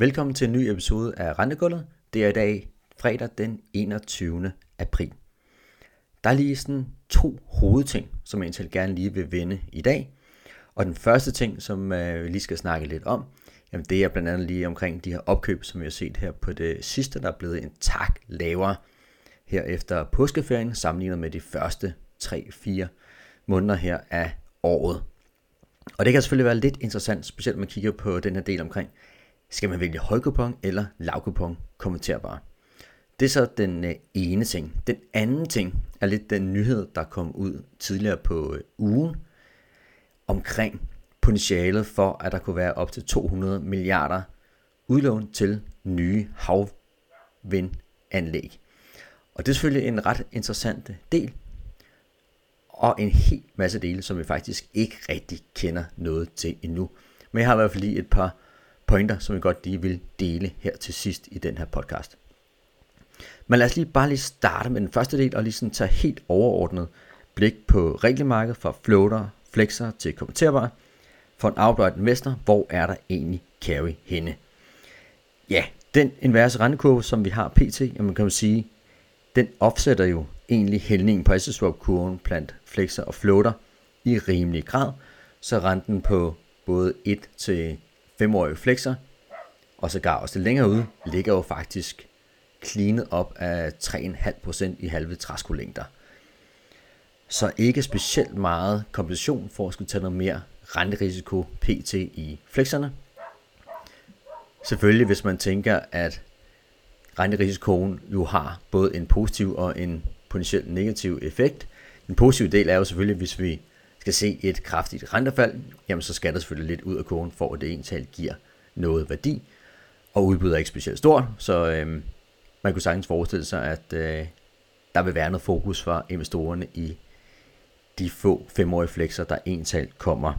Velkommen til en ny episode af Rentegulvet. Det er i dag fredag den 21. april. Der er lige sådan to hovedting, som jeg egentlig gerne lige vil vende i dag. Og den første ting, som øh, vi lige skal snakke lidt om, jamen det er blandt andet lige omkring de her opkøb, som vi har set her på det sidste, der er blevet en tak lavere her efter påskeferien, sammenlignet med de første 3-4 måneder her af året. Og det kan selvfølgelig være lidt interessant, specielt når man kigger på den her del omkring, skal man vælge højkupon eller lavkupon kommenterbar. Det er så den øh, ene ting. Den anden ting er lidt den nyhed, der kom ud tidligere på øh, ugen omkring potentialet for, at der kunne være op til 200 milliarder udlån til nye havvindanlæg. Og det er selvfølgelig en ret interessant øh, del, og en hel masse dele, som vi faktisk ikke rigtig kender noget til endnu. Men jeg har i hvert fald lige et par pointer, som jeg godt lige vil dele her til sidst i den her podcast. Men lad os lige bare lige starte med den første del, og lige sådan tage helt overordnet blik på regelmarkedet fra floater, flexer til kommenterbare. For en outright investor, hvor er der egentlig carry henne? Ja, den inverse rentekurve, som vi har pt, jamen kan man sige, den offsetter jo egentlig hældningen på SSWap-kurven blandt flexer og floater i rimelig grad, så renten på både 1 til femårige flexer, og sågar også det længere ude, ligger jo faktisk cleanet op af 3,5% i halve træskolængder. Så ikke specielt meget kompensation for at skulle tage noget mere renterisiko pt. i flexerne. Selvfølgelig, hvis man tænker, at renterisikoen jo har både en positiv og en potentielt negativ effekt. Den positive del er jo selvfølgelig, hvis vi skal se et kraftigt rentefald, jamen så skal der selvfølgelig lidt ud af kurven, for at det egentlig giver noget værdi. Og udbuddet er ikke specielt stort, så øhm, man kunne sagtens forestille sig, at øh, der vil være noget fokus for investorerne i de få femårige flexer, der egentlig kommer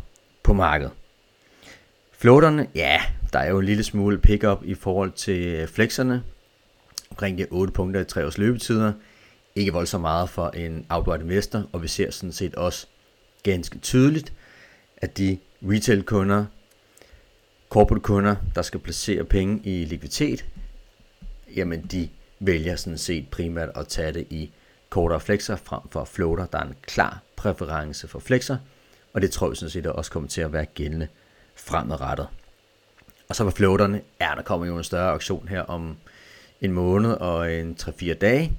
på markedet. Floaterne, ja, der er jo en lille smule pickup i forhold til øh, flexerne. Omkring de 8 punkter i 3 års løbetider. Ikke voldsomt meget for en outright investor, og vi ser sådan set også ganske tydeligt, at de retail-kunder, corporate-kunder, der skal placere penge i likviditet, jamen de vælger sådan set primært at tage det i kortere flexer frem for floater. Der er en klar præference for flexer, og det tror jeg sådan set også kommer til at være gældende fremadrettet. Og så på floaterne, ja, der kommer jo en større auktion her om en måned og en 3-4 dage,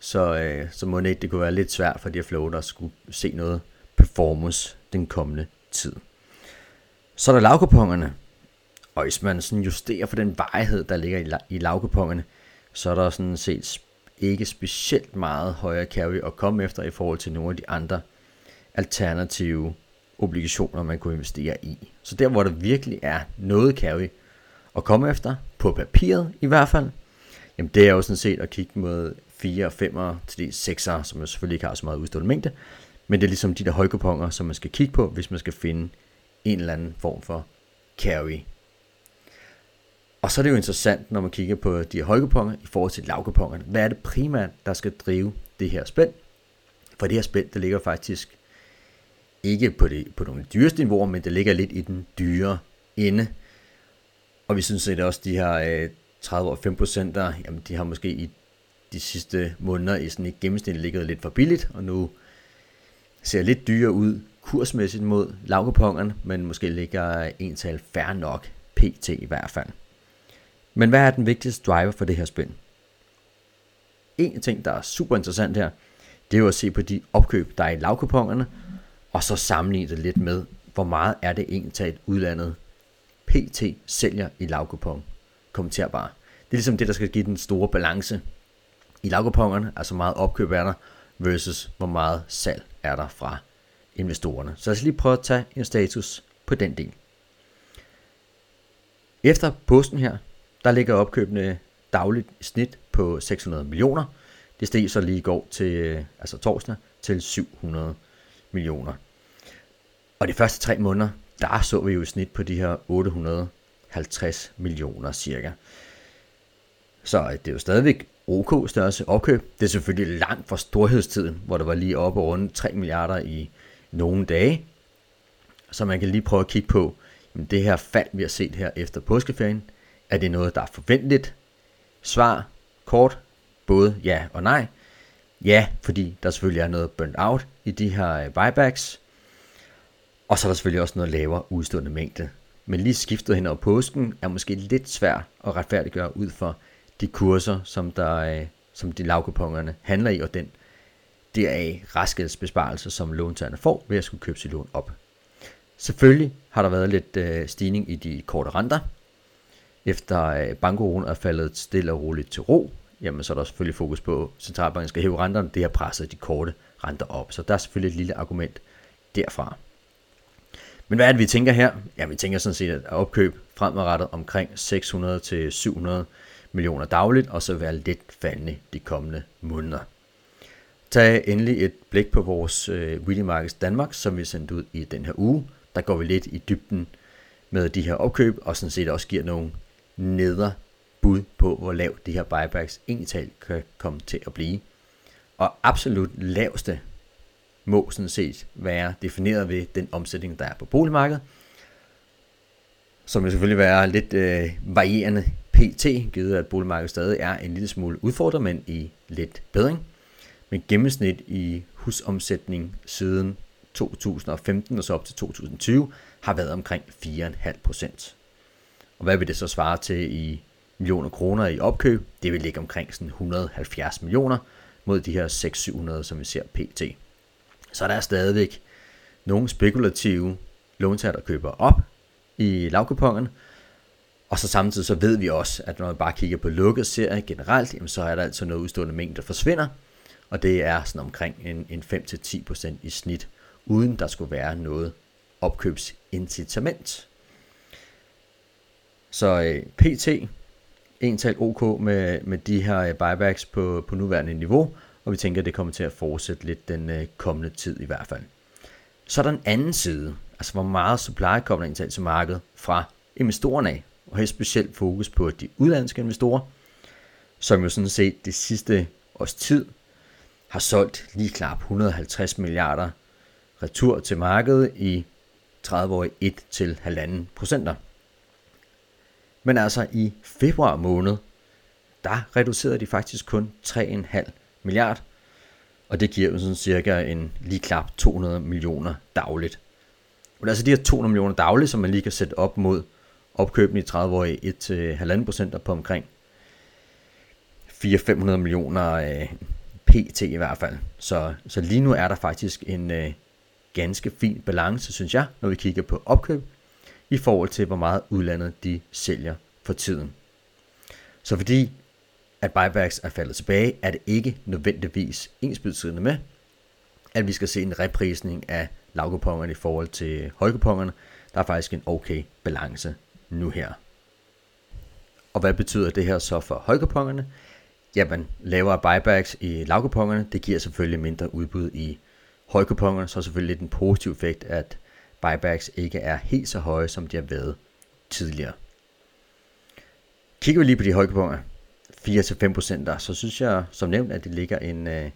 så, øh, så må det, det kunne være lidt svært for de her floater at skulle se noget performance den kommende tid. Så er der lavkupongerne, og hvis man sådan justerer for den varighed, der ligger i, i lavkupongerne, så er der sådan set ikke specielt meget højere carry at komme efter i forhold til nogle af de andre alternative obligationer, man kunne investere i. Så der, hvor der virkelig er noget carry at komme efter, på papiret i hvert fald, jamen det er jo sådan set at kigge mod 4 og 5 til de 6'er, som jo selvfølgelig ikke har så meget udstående mængde, men det er ligesom de der højkuponger, som man skal kigge på, hvis man skal finde en eller anden form for carry. Og så er det jo interessant, når man kigger på de her højkuponger i forhold til lavkupongerne. Hvad er det primært, der skal drive det her spænd? For det her spænd, det ligger faktisk ikke på, det, på nogle dyreste niveauer, men det ligger lidt i den dyre ende. Og vi synes at også, de her øh, 30 og 5 procenter, jamen de har måske i de sidste måneder i sådan et gennemsnit ligget lidt for billigt, og nu ser lidt dyrere ud kursmæssigt mod lavkupongerne, men måske ligger en tal færre nok, pt i hvert fald. Men hvad er den vigtigste driver for det her spænd? En ting, der er super interessant her, det er jo at se på de opkøb, der er i lavkupongerne, og så sammenligne det lidt med, hvor meget er det egentlig et udlandet PT sælger i lavkupon kommenterbare. Det er ligesom det, der skal give den store balance i lavkupongerne, altså meget opkøb er der, versus hvor meget salg er der fra investorerne. Så lad os lige prøve at tage en status på den del. Efter posten her, der ligger opkøbene dagligt i snit på 600 millioner. Det steg så lige i går til, altså torsdag, til 700 millioner. Og de første tre måneder, der så vi jo i snit på de her 850 millioner cirka. Så øh, det er jo stadigvæk OK størrelse opkøb. Det er selvfølgelig langt fra storhedstiden, hvor der var lige oppe rundt 3 milliarder i nogle dage. Så man kan lige prøve at kigge på, jamen det her fald, vi har set her efter påskeferien, Er det noget, der er forventeligt? Svar kort, både ja og nej. Ja, fordi der selvfølgelig er noget burnt out i de her øh, buybacks. Og så er der selvfølgelig også noget lavere udstående mængde. Men lige skiftet hen over påsken er måske lidt svært at retfærdiggøre ud for de kurser, som, der, øh, som de lavkupongerne handler i, og den deraf raskhedsbesparelse, som låntagerne får ved at skulle købe sit lån op. Selvfølgelig har der været lidt øh, stigning i de korte renter. Efter øh, er faldet stille og roligt til ro, jamen så er der selvfølgelig fokus på, at centralbanken skal hæve renterne. Det har presset de korte renter op. Så der er selvfølgelig et lille argument derfra. Men hvad er det, vi tænker her? Ja, vi tænker sådan set at opkøb fremadrettet omkring 600-700 millioner dagligt, og så være lidt faldende de kommende måneder. Tag endelig et blik på vores øh, Markets Danmark, som vi sendte ud i den her uge. Der går vi lidt i dybden med de her opkøb, og sådan set også giver nogle neder bud på, hvor lav de her buybacks egentlig kan komme til at blive. Og absolut laveste må sådan set være defineret ved den omsætning, der er på boligmarkedet, som vil selvfølgelig være lidt øh, varierende pt, givet at boligmarkedet stadig er en lille smule udfordret, men i lidt bedring. Men gennemsnit i husomsætning siden 2015 og så op til 2020 har været omkring 4,5 procent. Og hvad vil det så svare til i millioner kroner i opkøb? Det vil ligge omkring sådan 170 millioner mod de her 600 som vi ser pt. Så der er stadigvæk nogle spekulative låntager, der køber op i lavkupongerne, og så samtidig så ved vi også, at når man bare kigger på lukket serie generelt, jamen så er der altså noget udstående mængde, der forsvinder, og det er sådan omkring en, en 5-10% i snit, uden der skulle være noget opkøbsincitament. Så øh, PT, en tal OK med, med de her øh, buybacks på, på nuværende niveau, og vi tænker, at det kommer til at fortsætte lidt den øh, kommende tid i hvert fald. Så er der en anden side, altså hvor meget supply kommer ind til markedet fra investorerne af, og her specielt fokus på de udlandske investorer, som jo sådan set det sidste års tid har solgt lige knap 150 milliarder retur til markedet i 30 år 1 til 1,5 procenter. Men altså i februar måned, der reducerede de faktisk kun 3,5 milliard, og det giver jo sådan cirka en lige klap 200 millioner dagligt. Og det er altså de her 200 millioner dagligt, som man lige kan sætte op mod opkøben i 30 år i 1-1,5 procent på omkring 400-500 millioner øh, pt i hvert fald. Så, så lige nu er der faktisk en øh, ganske fin balance, synes jeg, når vi kigger på opkøb, i forhold til hvor meget udlandet de sælger for tiden. Så fordi at buybacks er faldet tilbage, er det ikke nødvendigvis ensbetydende med, at vi skal se en reprisning af lavkupongerne i forhold til højkupongerne. Der er faktisk en okay balance nu her. Og hvad betyder det her så for højkupongerne? Jamen, lavere buybacks i lavkupongerne, det giver selvfølgelig mindre udbud i højkupongerne, så selvfølgelig den en positiv effekt, at buybacks ikke er helt så høje, som de har været tidligere. Kigger vi lige på de højkuponger, 4-5% der, så synes jeg som nævnt, at det ligger en øh,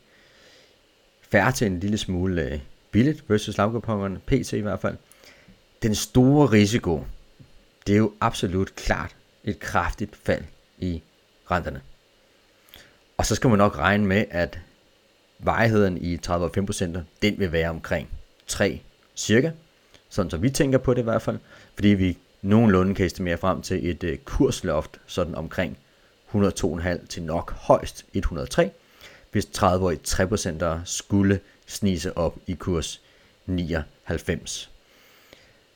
færre til en lille smule øh, billigt versus lavkupongerne, PC i hvert fald. Den store risiko, det er jo absolut klart et kraftigt fald i renterne. Og så skal man nok regne med, at vejheden i 30-5%, den vil være omkring 3 cirka. Sådan som vi tænker på det i hvert fald. Fordi vi nogenlunde kan estimere frem til et øh, kursloft sådan omkring 102,5 til nok højst 103, hvis 30-årige 3% skulle snige sig op i kurs 99.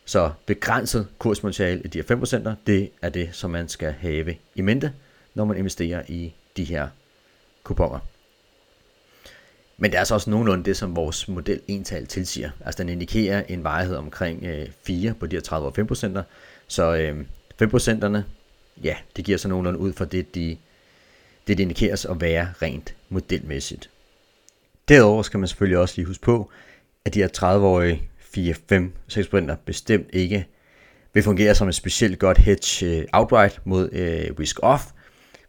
Så begrænset kursmateriale i de her 5%, det er det, som man skal have i mente, når man investerer i de her kuponer. Men det er altså også nogenlunde det, som vores model ental tilsiger. Altså den indikerer en varighed omkring øh, 4 på de her 30 og 5%. Så øh, 5 procenterne, ja, det giver så nogenlunde ud for det, de, det, de indikeres at være rent modelmæssigt. Derudover skal man selvfølgelig også lige huske på, at de her 30-årige 4, 5, 6 procenter bestemt ikke vil fungere som et specielt godt hedge øh, outright mod øh, risk off,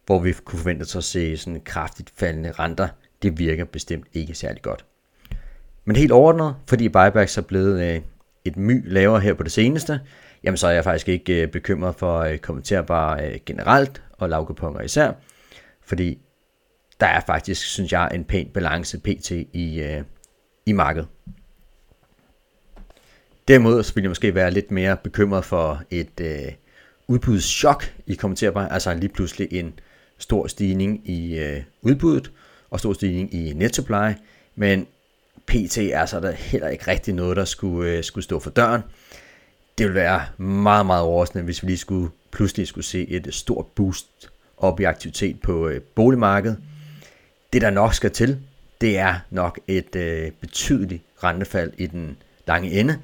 hvor vi kunne forvente os at se sådan kraftigt faldende renter det virker bestemt ikke særlig godt. Men helt overordnet, fordi buybacks er blevet øh, et my lavere her på det seneste, jamen så er jeg faktisk ikke øh, bekymret for øh, kommenterbare øh, generelt, og lavkuponger især, fordi der er faktisk, synes jeg, en pæn balance pt. i, øh, i markedet. Derimod så vil jeg måske være lidt mere bekymret for et øh, udbudschok i kommenterbar, altså lige pludselig en stor stigning i øh, udbuddet og stor stigning i nettopleje, men PT er så der heller ikke rigtig noget, der skulle, øh, skulle stå for døren. Det vil være meget, meget overraskende, hvis vi lige skulle pludselig skulle se et stort boost op i aktivitet på øh, boligmarkedet. Det der nok skal til, det er nok et øh, betydeligt rentefald i den lange ende,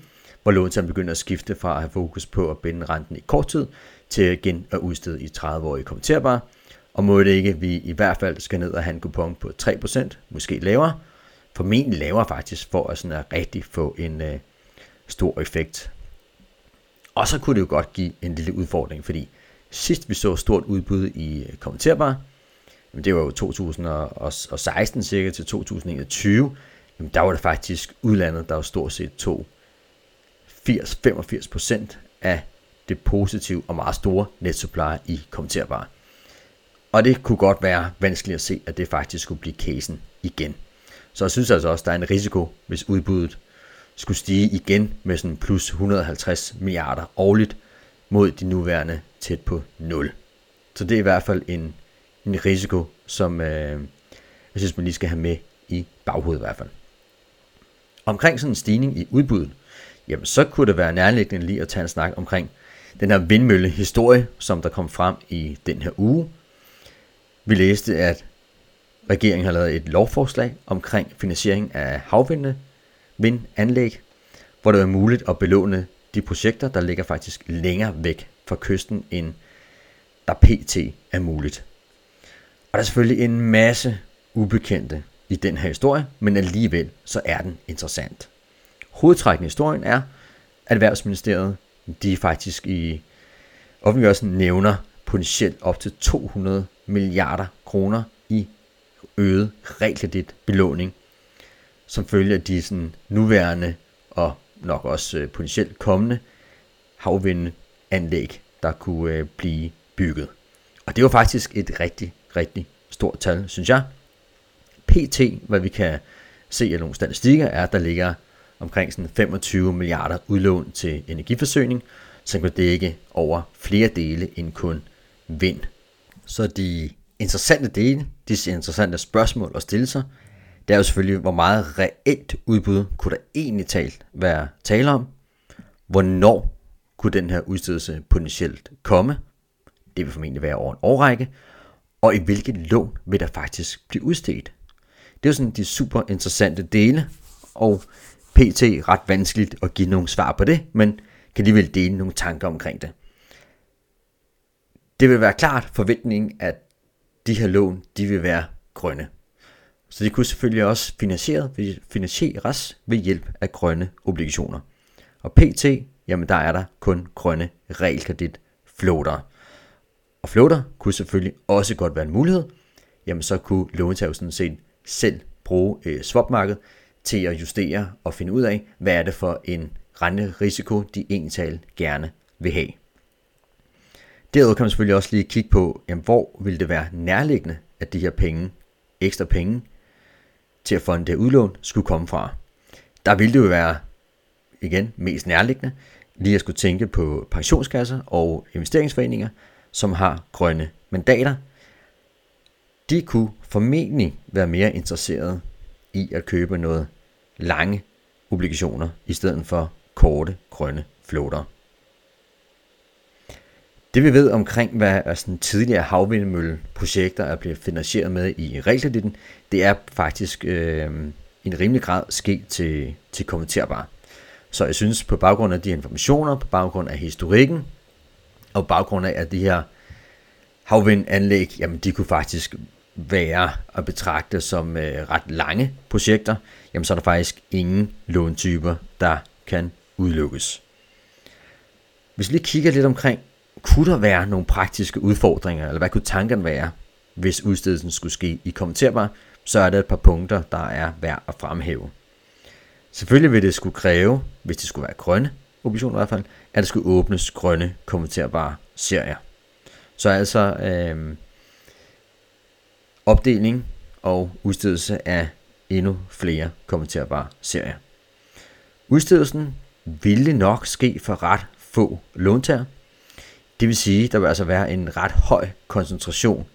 hvor låntageren begynder at skifte fra at have fokus på at binde renten i kort tid, til igen at udstede i 30-årige kommenterbare. Og må det ikke, vi i hvert fald skal ned og have en kupon på 3%, måske lavere, formentlig lavere faktisk, for at, sådan at rigtig få en øh, stor effekt. Og så kunne det jo godt give en lille udfordring, fordi sidst vi så stort udbud i øh, kommenterbare, jamen det var jo 2016 cirka til 2021, jamen der var det faktisk udlandet, der var stort set tog 80-85% af det positive og meget store net supply i kommenterbare. Og det kunne godt være vanskeligt at se, at det faktisk skulle blive casen igen. Så jeg synes altså også, at der er en risiko, hvis udbuddet skulle stige igen med sådan plus 150 milliarder årligt mod de nuværende tæt på 0. Så det er i hvert fald en, en risiko, som øh, jeg synes, man lige skal have med i baghovedet i hvert fald. Omkring sådan en stigning i udbuddet, jamen så kunne det være nærliggende lige at tage en snak omkring den her vindmøllehistorie, som der kom frem i den her uge. Vi læste, at regeringen har lavet et lovforslag omkring finansiering af havvindende vindanlæg, hvor det er muligt at belåne de projekter, der ligger faktisk længere væk fra kysten, end der pt. er muligt. Og der er selvfølgelig en masse ubekendte i den her historie, men alligevel så er den interessant. Hovedtrækken i historien er, at Erhvervsministeriet de faktisk i offentliggørelsen nævner potentielt op til 200 milliarder kroner i øget realkredit belåning, som følge af de sådan, nuværende og nok også øh, potentielt kommende havvindanlæg, der kunne øh, blive bygget. Og det var faktisk et rigtig, rigtig stort tal, synes jeg. PT, hvad vi kan se af nogle statistikker, er, at der ligger omkring sådan 25 milliarder udlån til energiforsyning, som kan dække over flere dele end kun vind. Så de interessante dele, de interessante spørgsmål at stille sig, det er jo selvfølgelig, hvor meget reelt udbud kunne der egentlig talt være tale om? Hvornår kunne den her udstedelse potentielt komme? Det vil formentlig være over en årrække. Og i hvilket lån vil der faktisk blive udstedt? Det er jo sådan de super interessante dele, og pt. ret vanskeligt at give nogle svar på det, men kan alligevel dele nogle tanker omkring det. Det vil være klart forventningen, at de her lån, de vil være grønne. Så de kunne selvfølgelig også finansieret, finansieres ved hjælp af grønne obligationer. Og pt, jamen der er der kun grønne realkredit floater. Og floater kunne selvfølgelig også godt være en mulighed. Jamen så kunne låntager sådan set selv bruge øh, swapmarkedet til at justere og finde ud af, hvad er det for en renterisiko, de egentlig gerne vil have. Derudover kan man selvfølgelig også lige kigge på, jamen, hvor vil det være nærliggende, at de her penge, ekstra penge, til at fonde det udlån, skulle komme fra. Der ville det jo være, igen, mest nærliggende, lige at skulle tænke på pensionskasser og investeringsforeninger, som har grønne mandater. De kunne formentlig være mere interesserede i at købe noget lange obligationer i stedet for korte grønne floater. Det vi ved omkring, hvad sådan tidligere havvindmølleprojekter er blevet finansieret med i realkreditten, det er faktisk øh, en rimelig grad sket til, til kommenterbar. Så jeg synes på baggrund af de informationer, på baggrund af historikken, og på baggrund af, at de her havvindanlæg, jamen de kunne faktisk være at betragte som øh, ret lange projekter, jamen så er der faktisk ingen låntyper, der kan udelukkes. Hvis vi lige kigger lidt omkring, kunne der være nogle praktiske udfordringer, eller hvad kunne tanken være, hvis udstedelsen skulle ske i kommenterbar, så er der et par punkter, der er værd at fremhæve. Selvfølgelig vil det skulle kræve, hvis det skulle være grønne obligationer i hvert fald, at der skulle åbnes grønne kommenterbare serier. Så altså øh, opdeling og udstedelse af endnu flere kommenterbare serier. Udstedelsen ville nok ske for ret få låntager. Det vil sige, der vil altså være en ret høj koncentration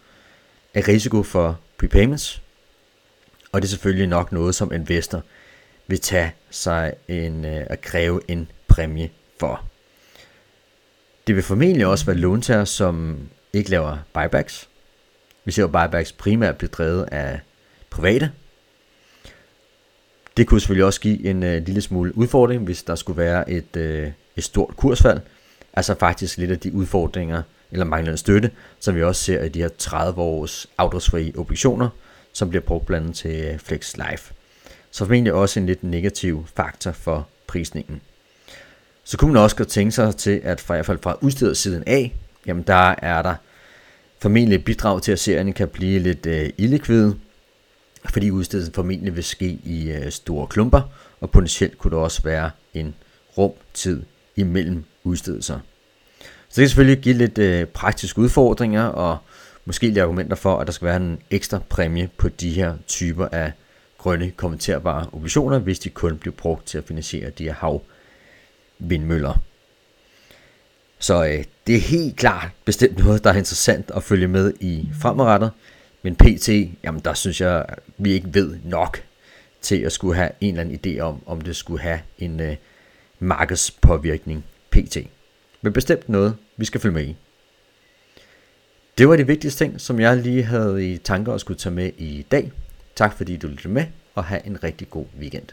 af risiko for prepayments, og det er selvfølgelig nok noget, som investor vil tage sig en, øh, at kræve en præmie for. Det vil formentlig også være låntager, som ikke laver buybacks. Vi ser jo buybacks primært blive drevet af private. Det kunne selvfølgelig også give en øh, lille smule udfordring, hvis der skulle være et, øh, et stort kursfald. Altså faktisk lidt af de udfordringer, eller manglende støtte, som vi også ser i de her 30 års afdragsfri obligationer, som bliver brugt blandt andet til øh, Flex Life. Så formentlig også en lidt negativ faktor for prisningen. Så kunne man også godt tænke sig til, at fra, i hvert fald fra udstedersiden af, jamen der er der formentlig et bidrag til, at serien kan blive lidt øh, illikvid, fordi udstedelsen formentlig vil ske i øh, store klumper, og potentielt kunne der også være en rumtid imellem udstedelser. Så det kan selvfølgelig give lidt øh, praktiske udfordringer, og måske lidt argumenter for, at der skal være en ekstra præmie på de her typer af grønne kommenterbare obligationer, hvis de kun bliver brugt til at finansiere de her havvindmøller. vindmøller. Så øh, det er helt klart bestemt noget, der er interessant at følge med i fremadrettet. Men PT, jamen der synes jeg, vi ikke ved nok til at skulle have en eller anden idé om, om det skulle have en øh, markedspåvirkning PT. Men bestemt noget, vi skal følge med i. Det var de vigtigste ting, som jeg lige havde i tanker at skulle tage med i dag. Tak fordi du lyttede med, og have en rigtig god weekend.